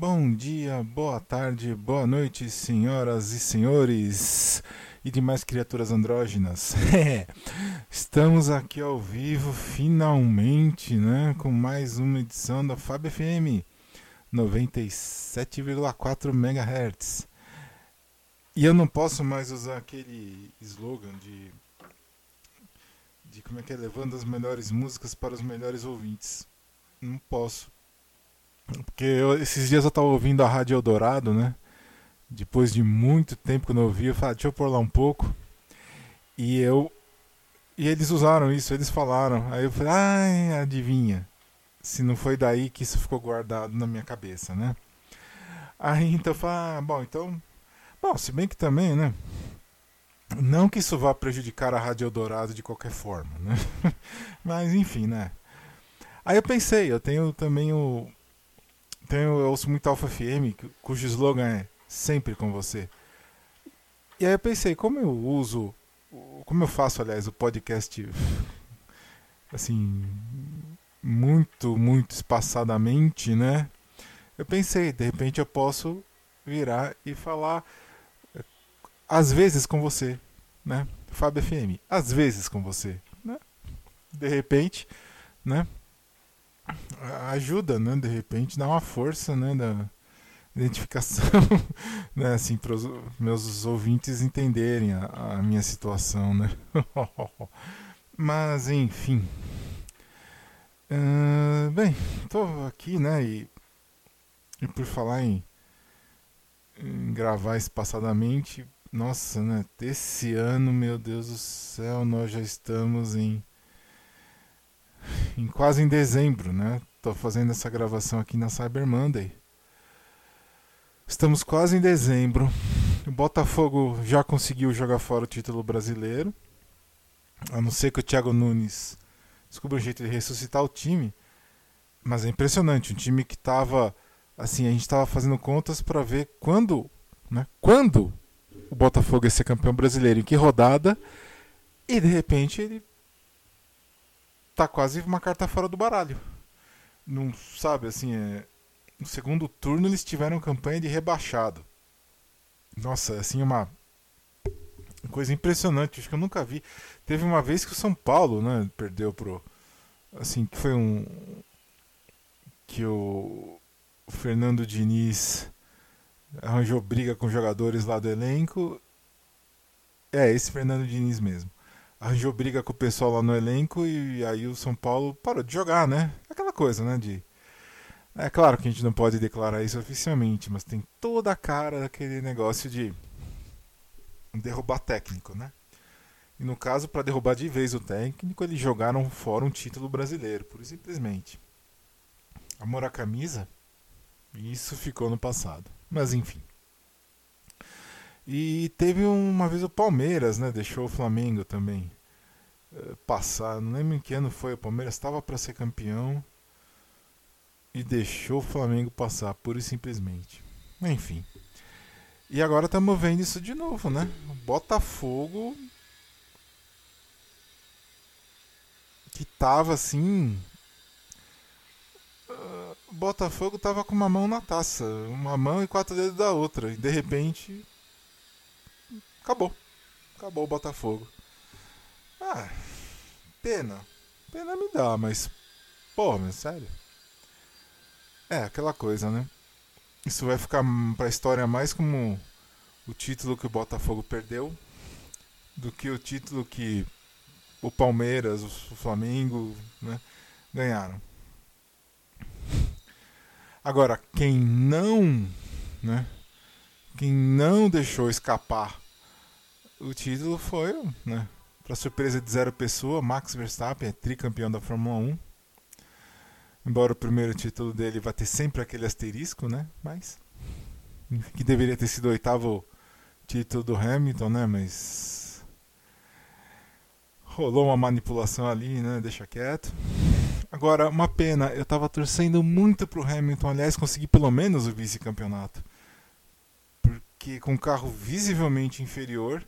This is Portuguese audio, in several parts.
Bom dia, boa tarde, boa noite, senhoras e senhores e demais criaturas andrógenas. Estamos aqui ao vivo, finalmente, né, com mais uma edição da Fab FM 97,4 MHz. E eu não posso mais usar aquele slogan de de como é que é levando as melhores músicas para os melhores ouvintes. Não posso porque eu, esses dias eu tava ouvindo a Rádio Eldorado, né? Depois de muito tempo que eu não ouvia, eu falei, ah, deixa eu pôr lá um pouco. E eu. E eles usaram isso, eles falaram. Aí eu falei, ai, adivinha. Se não foi daí que isso ficou guardado na minha cabeça, né? Aí então eu falei, ah, bom, então. Bom, se bem que também, né? Não que isso vá prejudicar a Rádio Eldorado de qualquer forma, né? Mas enfim, né? Aí eu pensei, eu tenho também o, então eu ouço muito Alpha FM, cujo slogan é sempre com você. E aí eu pensei, como eu uso, como eu faço, aliás, o podcast assim, muito, muito espaçadamente, né? Eu pensei, de repente eu posso virar e falar às vezes com você, né? Fábio FM, às vezes com você, né? De repente, né? Ajuda, né? De repente dá uma força, né? Da identificação, né? Assim, para os meus ouvintes entenderem a, a minha situação, né? Mas, enfim. Uh, bem, estou aqui, né? E, e por falar em, em gravar espaçadamente, nossa, né? Esse ano, meu Deus do céu, nós já estamos em em quase em dezembro, né? Tô fazendo essa gravação aqui na Cyber Monday. Estamos quase em dezembro. O Botafogo já conseguiu jogar fora o título brasileiro. A não ser que o Thiago Nunes descubra um jeito de ressuscitar o time. Mas é impressionante, um time que estava assim, a gente estava fazendo contas para ver quando, né? Quando o Botafogo ia ser campeão brasileiro, em que rodada? E de repente ele tá quase uma carta fora do baralho. Não sabe assim, é... no segundo turno eles tiveram campanha de rebaixado. Nossa, assim uma coisa impressionante, acho que eu nunca vi. Teve uma vez que o São Paulo, né, perdeu pro assim, que foi um que o, Fernando Diniz arranjou briga com jogadores lá do elenco. É, esse Fernando Diniz mesmo arranjou briga com o pessoal lá no elenco e aí o São Paulo parou de jogar, né? Aquela coisa, né? De... É claro que a gente não pode declarar isso oficialmente, mas tem toda a cara daquele negócio de derrubar técnico, né? E no caso, para derrubar de vez o técnico, eles jogaram fora um título brasileiro, por simplesmente. Amor à camisa, isso ficou no passado. Mas enfim. E teve uma vez o Palmeiras, né? Deixou o Flamengo também uh, passar. Não lembro em que ano foi. O Palmeiras estava para ser campeão e deixou o Flamengo passar, pura e simplesmente. Enfim. E agora estamos vendo isso de novo, né? Botafogo. Que tava assim. Uh, Botafogo tava com uma mão na taça, uma mão e quatro dedos da outra. E de repente Acabou. Acabou o Botafogo. Ah, pena. Pena me dá, mas. Pô, mas sério. É, aquela coisa, né? Isso vai ficar pra história mais como o título que o Botafogo perdeu do que o título que o Palmeiras, o Flamengo, né, ganharam. Agora, quem não, né, quem não deixou escapar o título foi, né, para surpresa de zero pessoa, Max Verstappen é tricampeão da Fórmula 1. Embora o primeiro título dele vá ter sempre aquele asterisco, né? Mas que deveria ter sido o oitavo título do Hamilton, né? Mas rolou uma manipulação ali, né? Deixa quieto. Agora, uma pena, eu estava torcendo muito pro Hamilton, aliás, conseguir pelo menos o vice-campeonato. Porque com um carro visivelmente inferior,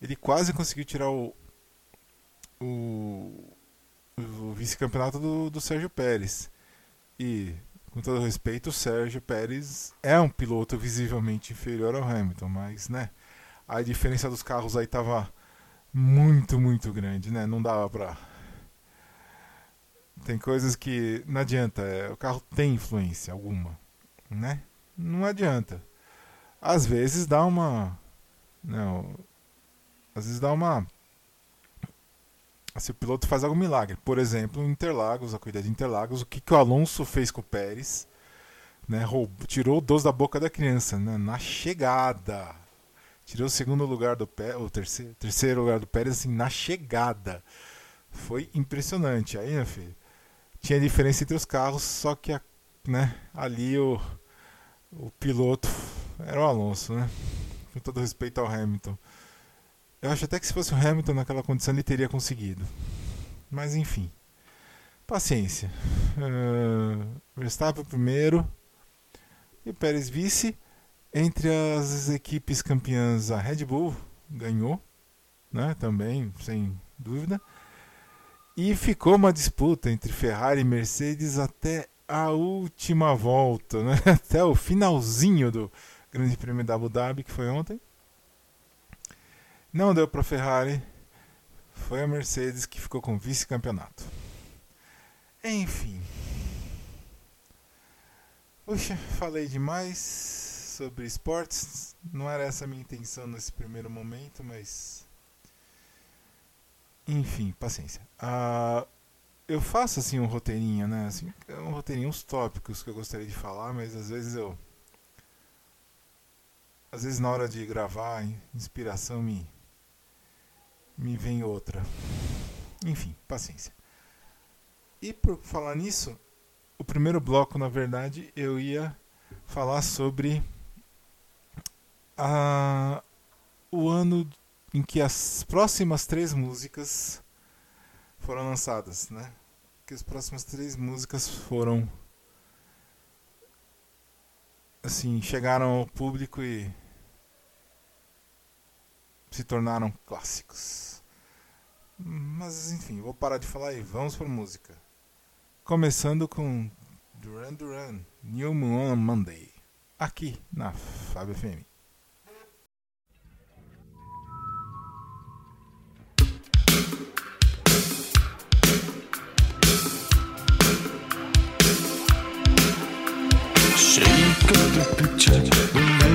ele quase conseguiu tirar o, o, o vice-campeonato do, do Sérgio Pérez. E com todo respeito, o Sérgio Pérez é um piloto visivelmente inferior ao Hamilton, mas, né, a diferença dos carros aí tava muito, muito grande, né? Não dava pra. Tem coisas que não adianta, é, o carro tem influência alguma, né? Não adianta. Às vezes dá uma. Não. Às vezes dá uma. Se o piloto faz algum milagre. Por exemplo, Interlagos, a corrida de Interlagos, o que, que o Alonso fez com o Pérez? Né, roubou, tirou o doce da boca da criança né, na chegada. Tirou o segundo lugar do Pérez, o terceiro, terceiro lugar do Pérez assim, na chegada. Foi impressionante. Aí, meu filho, tinha diferença entre os carros, só que a, né, ali o, o piloto era o Alonso, né? Com todo respeito ao Hamilton. Eu acho até que se fosse o Hamilton naquela condição ele teria conseguido. Mas enfim. Paciência. Uh, Verstappen primeiro. E Pérez vice. Entre as equipes campeãs, a Red Bull ganhou, né? Também, sem dúvida. E ficou uma disputa entre Ferrari e Mercedes até a última volta, né? até o finalzinho do Grande Prêmio da Abu Dhabi, que foi ontem. Não deu para a Ferrari, foi a Mercedes que ficou com vice-campeonato. Enfim. Puxa, falei demais sobre esportes. Não era essa a minha intenção nesse primeiro momento, mas. Enfim, paciência. Uh, eu faço assim um roteirinho, né? Assim, um roteirinho, uns tópicos que eu gostaria de falar, mas às vezes eu. Às vezes na hora de gravar, inspiração me. Me vem outra. Enfim, paciência. E por falar nisso, o primeiro bloco, na verdade, eu ia falar sobre a, o ano em que as próximas três músicas foram lançadas, né? que as próximas três músicas foram assim chegaram ao público e se tornaram clássicos. Mas enfim, vou parar de falar e vamos para música. Começando com Duran Duran, New Moon on Monday, aqui na Fábio FM. Shake the picture,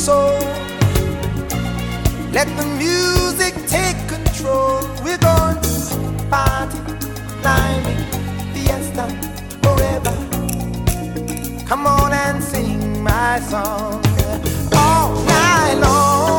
soul. Let the music take control. We're going to party, climbing, fiesta forever. Come on and sing my song all night long.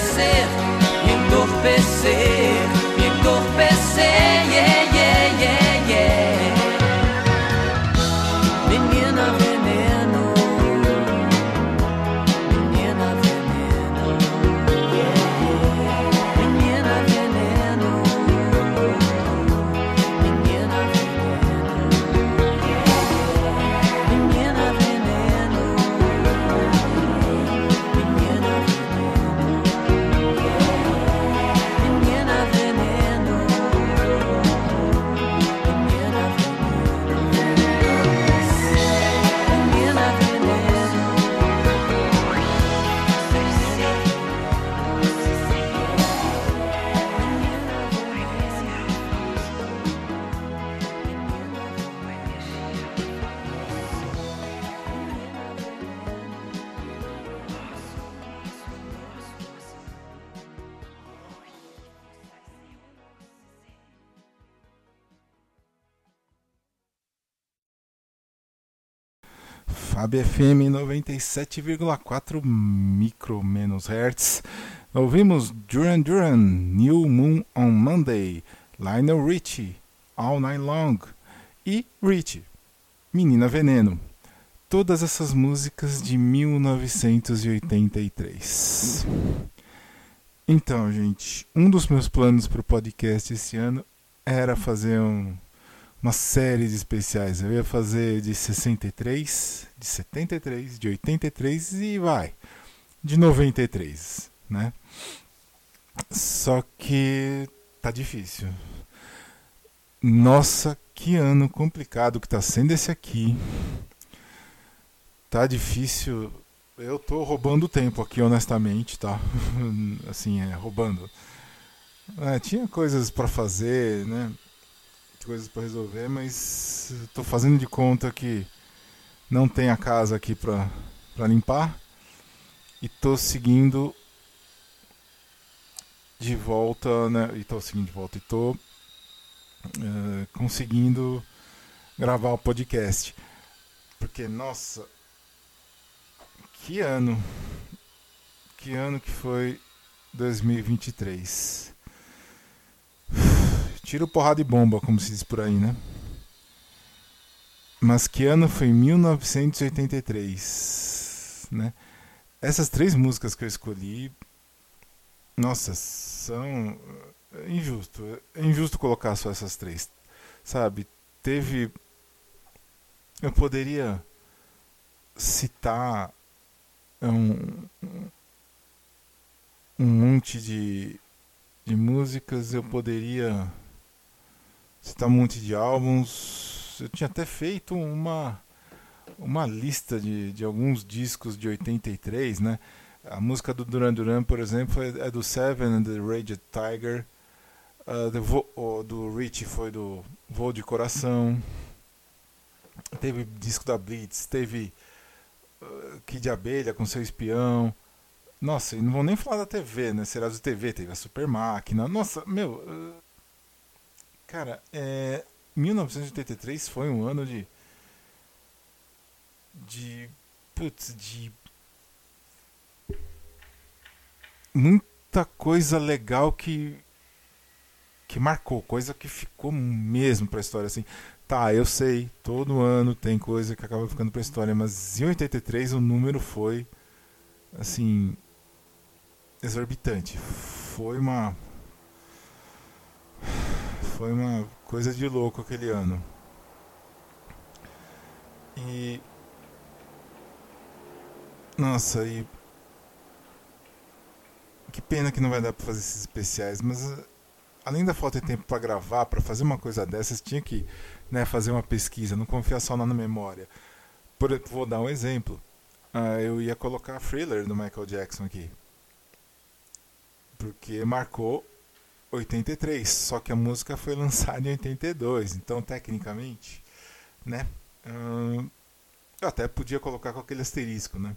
enlouquecer, entorpecer. FAB FM 97,4 micro menos hertz. Ouvimos Duran Duran, New Moon on Monday, Lionel Richie, All Night Long e Richie, Menina Veneno. Todas essas músicas de 1983. Então, gente, um dos meus planos para o podcast esse ano era fazer um, uma série de especiais. Eu ia fazer de 63, de 73, de 83 e vai, de 93, né? Só que tá difícil. Nossa, que ano complicado que tá sendo esse aqui. Tá difícil eu tô roubando tempo aqui, honestamente, tá? assim, é, roubando. É, tinha coisas para fazer, né? Coisas para resolver, mas tô fazendo de conta que não tem a casa aqui pra limpar. E tô seguindo de volta, né? E tô seguindo de volta e tô uh, conseguindo gravar o podcast. Porque, nossa, que ano. Que ano que foi 2023. Tiro porrada e bomba, como se diz por aí, né? Mas que ano foi 1983, né? Essas três músicas que eu escolhi, nossa, são é injusto, é injusto colocar só essas três, sabe? Teve eu poderia citar um, um monte de, de músicas, eu poderia citar um monte de álbuns. Eu tinha até feito uma, uma lista de, de alguns discos de 83, né? A música do Duran Duran, por exemplo, é do Seven and the Raged Tiger. Uh, do, do Rich foi do Voo de Coração. Teve disco da Blitz, teve Kid Abelha com seu espião. Nossa, e não vou nem falar da TV, né? Será de TV, teve a Super Máquina. Nossa, meu. Uh, cara, é, 1983 foi um ano de. De. Putz, de. Muita coisa legal que. Que marcou, coisa que ficou mesmo pra história, assim. Tá, eu sei, todo ano tem coisa que acaba ficando pra história, mas em 83 o número foi assim exorbitante. Foi uma foi uma coisa de louco aquele ano. E nossa, e que pena que não vai dar para fazer esses especiais, mas além da falta de tempo para gravar, para fazer uma coisa dessas, tinha que né, fazer uma pesquisa, não confiar só na memória. Por, vou dar um exemplo. Uh, eu ia colocar Thriller do Michael Jackson aqui. Porque marcou 83, só que a música foi lançada em 82, então tecnicamente, né? Uh, eu até podia colocar com aquele asterisco, né?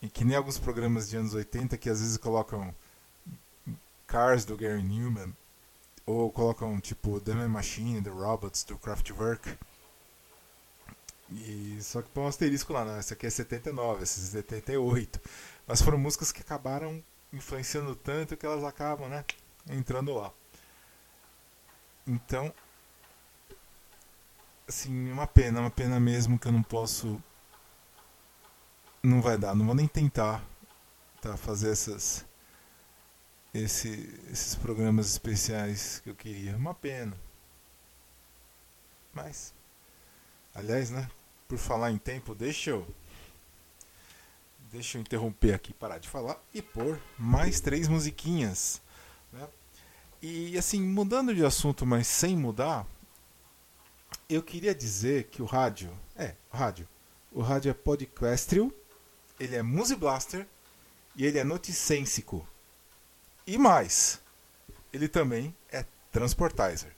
E que nem alguns programas de anos 80 que às vezes colocam Cars do Gary Newman ou colocam tipo The Man Machine, The Robots do Kraftwerk. E só que põe um asterisco lá, né? Essa aqui é 79, essa é 78. Mas foram músicas que acabaram influenciando tanto que elas acabam, né? Entrando lá. Então, assim, uma pena, uma pena mesmo que eu não posso. Não vai dar, não vou nem tentar tá, fazer essas esse, esses programas especiais que eu queria. Uma pena. Mas, aliás, né? Por falar em tempo, deixa eu. Deixa eu interromper aqui, parar de falar e pôr mais três musiquinhas. Né? E assim, mudando de assunto, mas sem mudar, eu queria dizer que o rádio. É, o rádio. O rádio é podcastrio, ele é Musiblaster e ele é noticênsico. E mais, ele também é transportizer.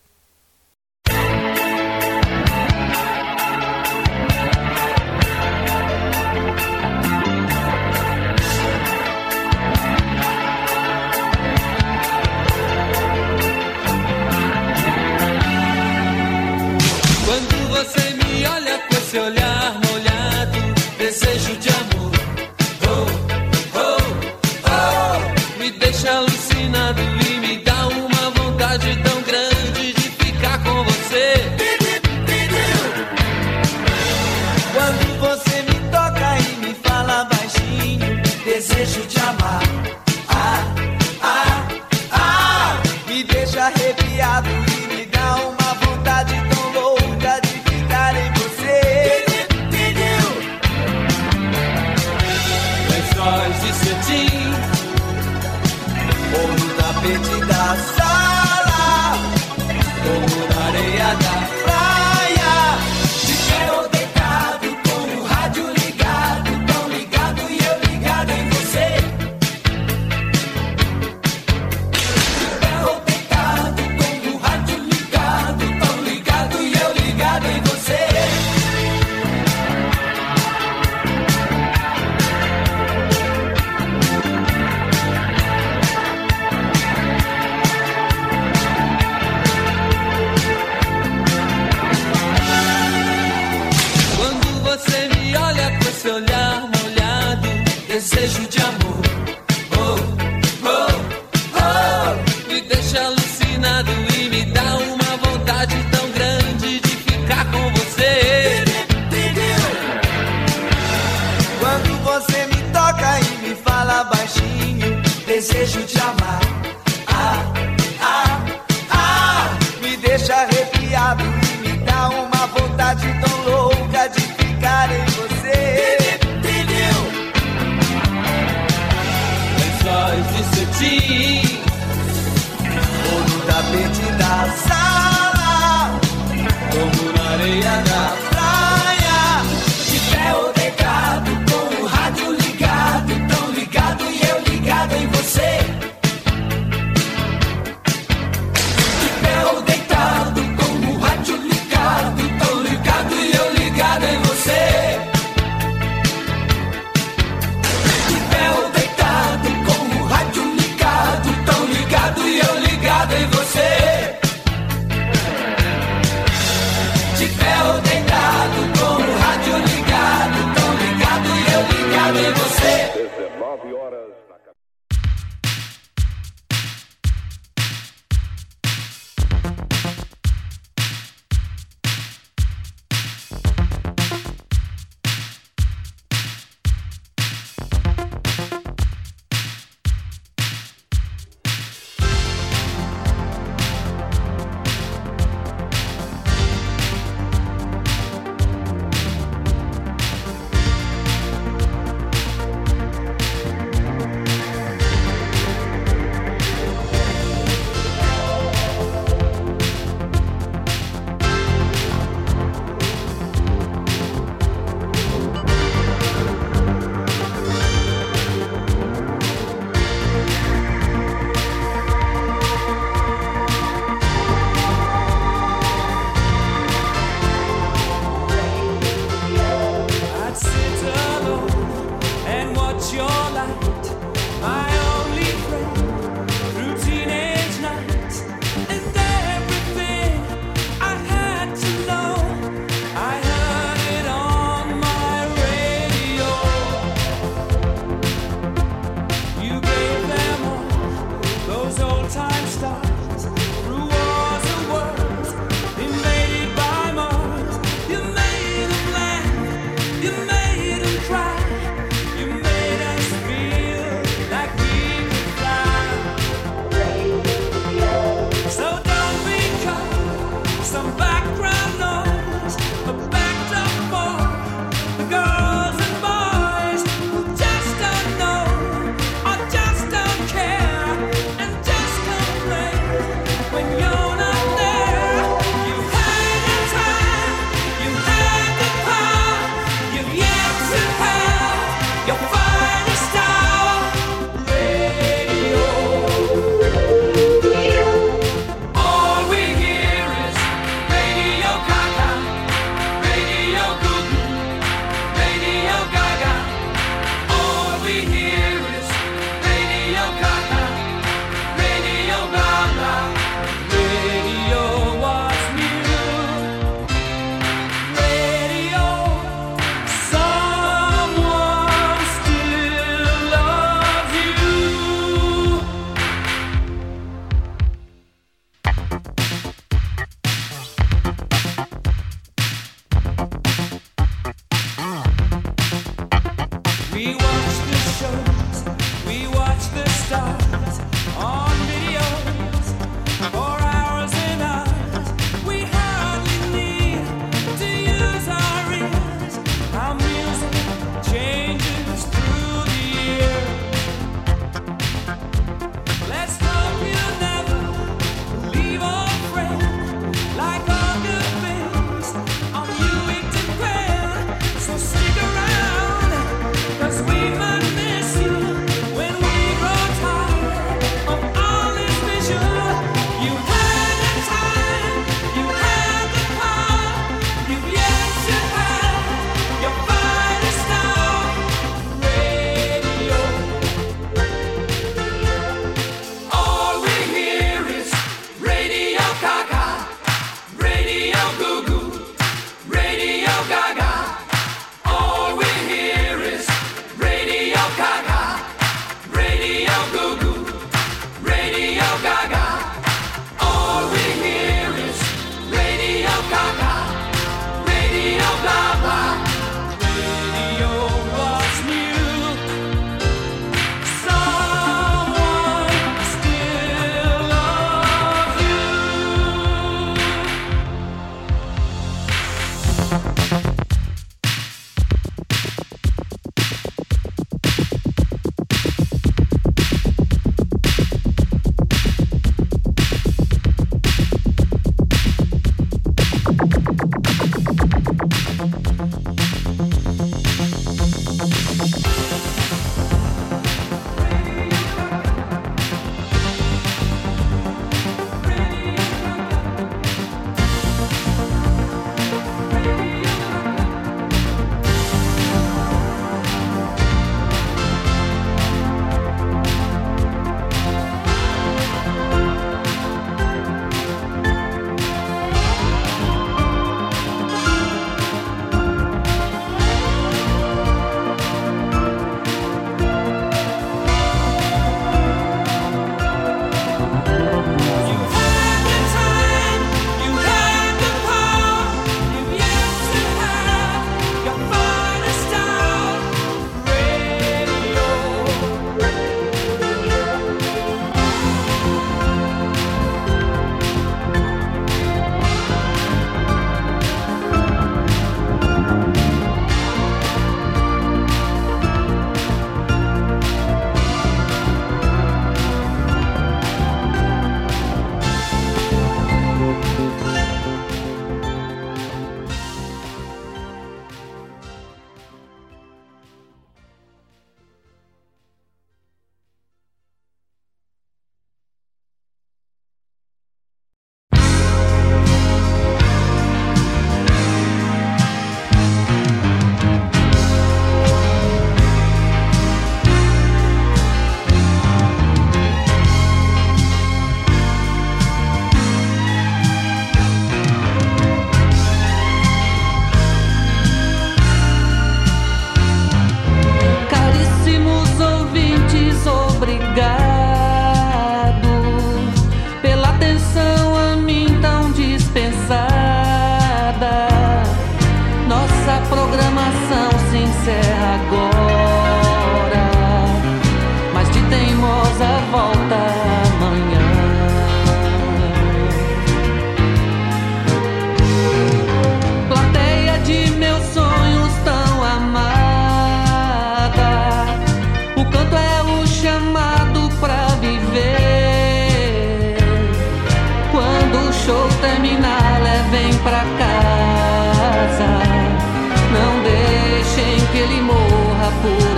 poor.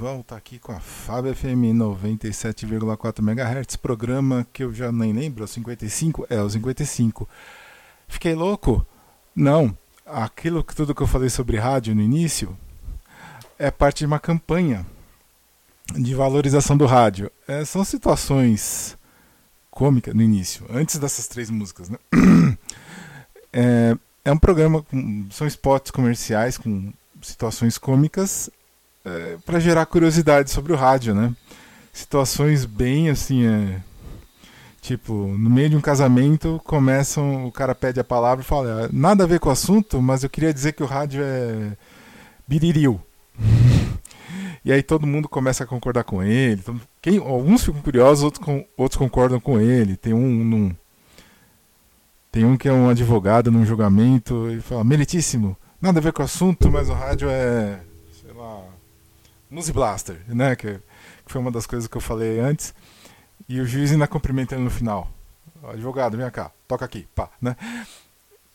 Volta aqui com a Fábio FM 97,4 MHz, programa que eu já nem lembro, é o 55? É, o 55. Fiquei louco? Não. Aquilo que tudo que eu falei sobre rádio no início é parte de uma campanha de valorização do rádio. É, são situações cômicas no início, antes dessas três músicas, né? É, é um programa com são spots comerciais com situações cômicas é, para gerar curiosidade sobre o rádio, né? Situações bem assim, é, tipo, no meio de um casamento, começam, o cara pede a palavra e fala, "Ah, nada a ver com o assunto, mas eu queria dizer que o rádio é biririu. e aí todo mundo começa a concordar com ele. Então, quem, alguns ficam curiosos, outros, com- outros concordam com ele. Tem um num, tem um que é um advogado num julgamento e fala, meritíssimo, nada a ver com o assunto, mas o rádio é, Music Blaster, né? Que, que foi uma das coisas que eu falei antes. E o juiz ainda cumprimenta ele no final. Advogado, vem cá, toca aqui, pá, né?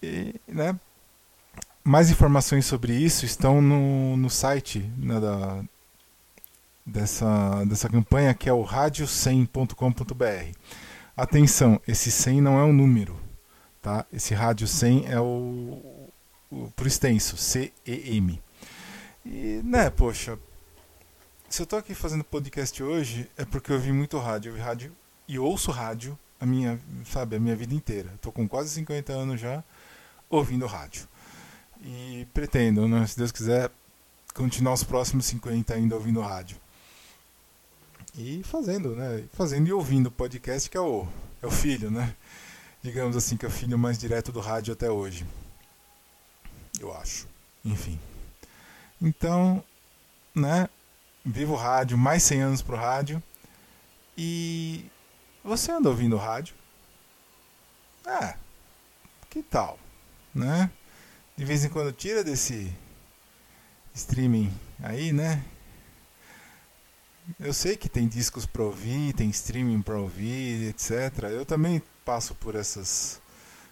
E, né? Mais informações sobre isso estão no, no site né, da, dessa, dessa campanha que é o rádio100.com.br. Atenção, esse 100 não é um número, tá? Esse rádio 100 é o, o por extenso, CEM. E, né, poxa, se eu tô aqui fazendo podcast hoje é porque eu vi muito rádio, eu vi rádio e ouço rádio a minha, sabe, a minha vida inteira. Tô com quase 50 anos já ouvindo rádio. E pretendo, né, se Deus quiser, continuar os próximos 50 ainda ouvindo rádio. E fazendo, né? Fazendo e ouvindo podcast, que é o, é o filho, né? Digamos assim, que é o filho mais direto do rádio até hoje. Eu acho. Enfim. Então, né? Vivo rádio, mais 100 anos pro rádio. E você anda ouvindo rádio? Ah, que tal, né? De vez em quando tira desse streaming aí, né? Eu sei que tem discos para ouvir, tem streaming para ouvir, etc. Eu também passo por essas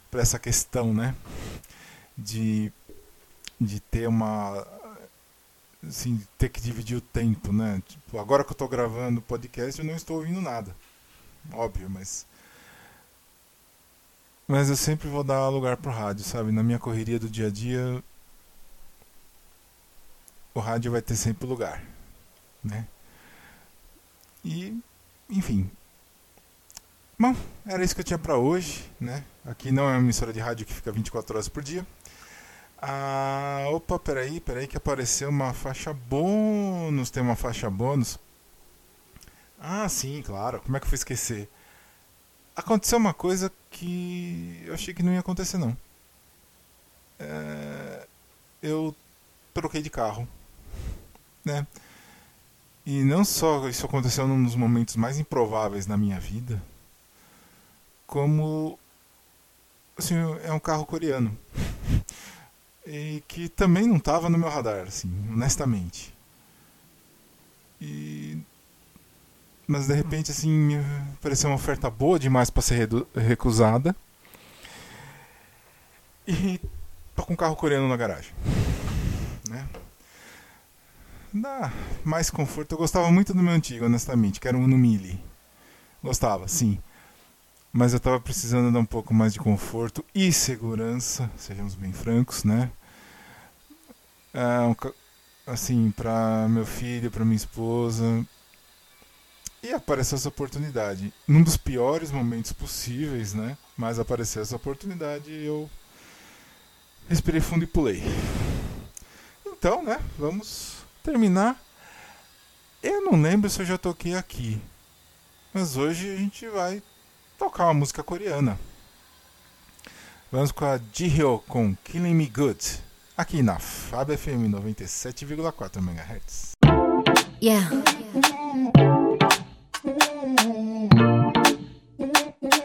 por essa questão, né? De de ter uma assim, ter que dividir o tempo, né? Tipo, agora que eu estou gravando podcast, eu não estou ouvindo nada. Óbvio, mas mas eu sempre vou dar lugar pro rádio, sabe? Na minha correria do dia a dia, o rádio vai ter sempre lugar, né? E, enfim. Bom, era isso que eu tinha pra hoje, né? Aqui não é uma emissora de rádio que fica 24 horas por dia. Ah, opa, peraí, peraí que apareceu uma faixa bônus. Tem uma faixa bônus. Ah, sim, claro. Como é que eu fui esquecer? aconteceu uma coisa que eu achei que não ia acontecer não. É, eu troquei de carro, né? E não só isso aconteceu num dos momentos mais improváveis na minha vida, como assim, é um carro coreano. E que também não estava no meu radar, assim, honestamente. E mas de repente assim pareceu uma oferta boa demais para ser recusada. E tô com um carro coreano na garagem, né? Dá mais conforto. Eu gostava muito do meu antigo, honestamente, que era um Uno Mille. Gostava, sim. Mas eu estava precisando dar um pouco mais de conforto e segurança, sejamos bem francos, né? Um, assim, para meu filho, para minha esposa. E apareceu essa oportunidade. Num dos piores momentos possíveis, né? Mas apareceu essa oportunidade e eu respirei fundo e pulei. Então, né? Vamos terminar. Eu não lembro se eu já toquei aqui. Mas hoje a gente vai tocar uma música coreana. Vamos com a Jihyo com Killing Me Good. Aqui na Fab FM 97,4 MHz. Yeah.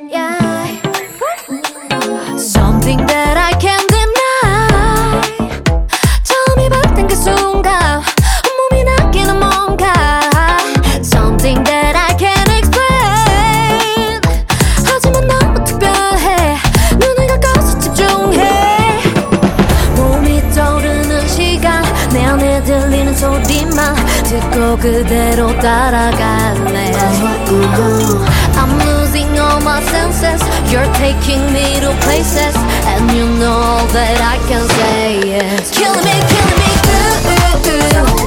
Yeah. Something that I can't deny. 처음이 봤던 그 순간 들리는 소리만 듣고 그대로 따라갈래 I'm losing all my senses You're taking me to places And you know that I can say yes Killing me, killing me good Feel the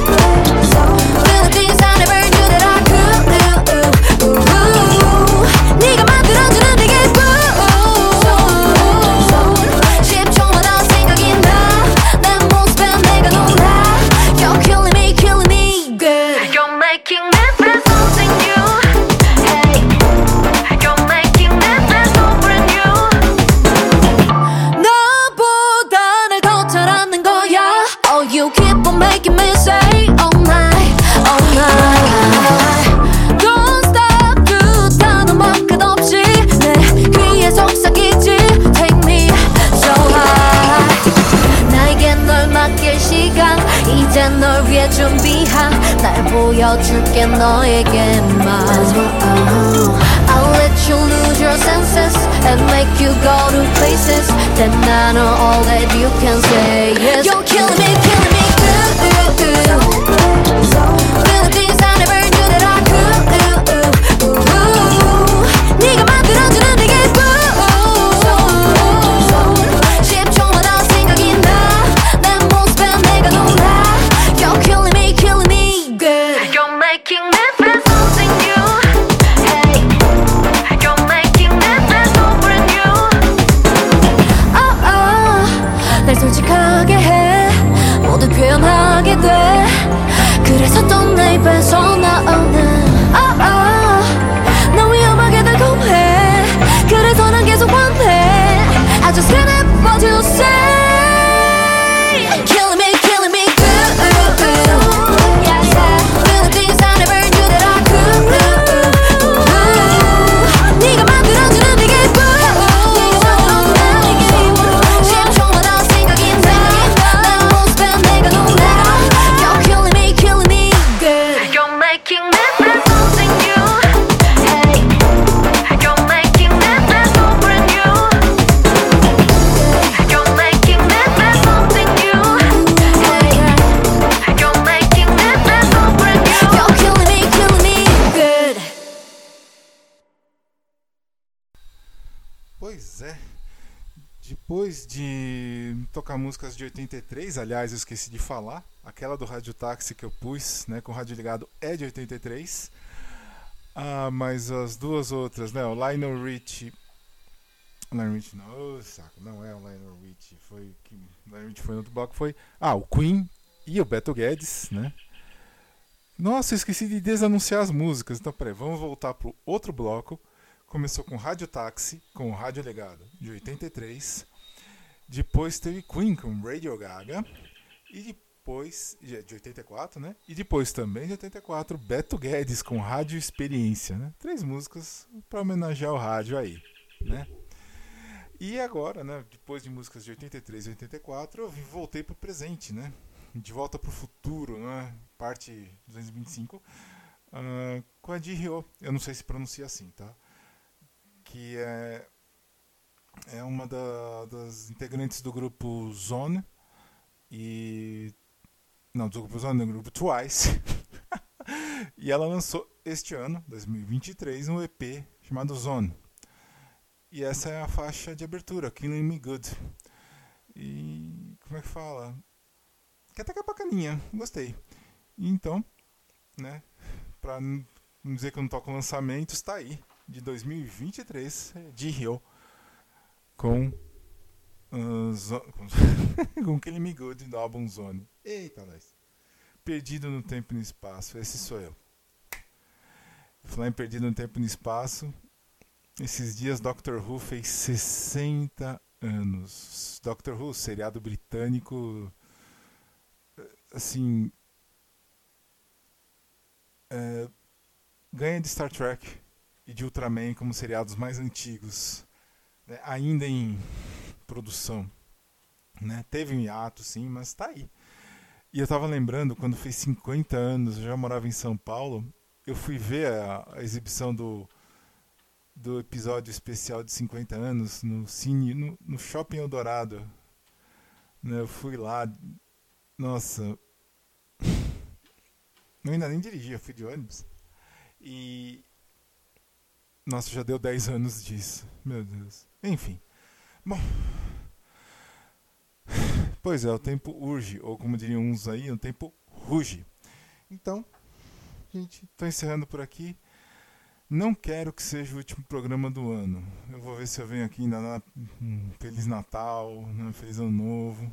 너에게만 I'll let you lose your senses and make you go to places Then I know all that you can say yes aliás, eu esqueci de falar, aquela do Rádio Táxi que eu pus, né, com o rádio ligado, é de 83. Ah, mas as duas outras, né, o Lionel Richie. Lionel Richie não, ô, saco, não é o Lionel Richie, foi que Lionel Richie foi no outro bloco, foi ah, o Queen e o Beto Guedes, né? Nossa, eu esqueci de desanunciar as músicas. Então, peraí, vamos voltar pro outro bloco começou com Rádio Táxi, com o Rádio Legado, de 83. Depois teve Queen com Radio Gaga. E depois, de 84, né? E depois também de 84, Beto Guedes com Rádio Experiência, né? Três músicas para homenagear o rádio aí, né? E agora, né, depois de músicas de 83 e 84, eu voltei pro presente, né? De volta pro futuro, né? Parte 225, uh, com a de Rio. Eu não sei se pronuncia assim, tá? Que é, é uma da, das integrantes do grupo Zone e. Não, do grupo Zone, do grupo Twice. e ela lançou este ano, 2023, um EP chamado Zone. E essa é a faixa de abertura, Killing Me Good. E como é que fala? Que até que é bacaninha, gostei. Então, né, pra não dizer que eu não toco lançamento, está aí, de 2023, de Rio, com, uh, com, com Me Good do álbum Zone. Eita, nós. Perdido no tempo e no espaço, esse sou eu. Falar em Perdido no tempo e no espaço, esses dias Doctor Who fez 60 anos. Doctor Who, seriado britânico, assim, é, ganha de Star Trek e de Ultraman como seriados mais antigos, né, ainda em produção. Né? Teve um hiato, sim, mas está aí. E eu estava lembrando, quando fez 50 anos, eu já morava em São Paulo, eu fui ver a, a exibição do do episódio especial de 50 anos no Cine, no, no Shopping Eldorado. Né, eu fui lá, nossa. Eu ainda nem dirigia, fui de ônibus. E. Nossa, já deu 10 anos disso. Meu Deus. Enfim. Bom. Pois é, o tempo urge, ou como diriam uns aí, o tempo ruge. Então, gente, estou encerrando por aqui. Não quero que seja o último programa do ano. Eu vou ver se eu venho aqui ainda na um Feliz Natal, né, Feliz Ano Novo.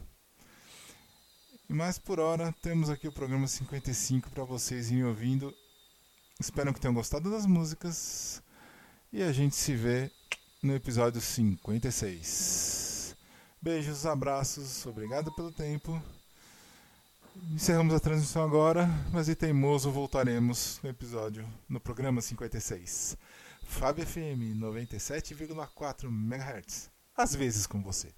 Mas por hora temos aqui o programa 55 para vocês irem ouvindo. Espero que tenham gostado das músicas. E a gente se vê no episódio 56. Beijos, abraços, obrigado pelo tempo. Encerramos a transmissão agora, mas e teimoso voltaremos no episódio, no programa 56. Fábio FM 97,4 MHz. Às vezes com você.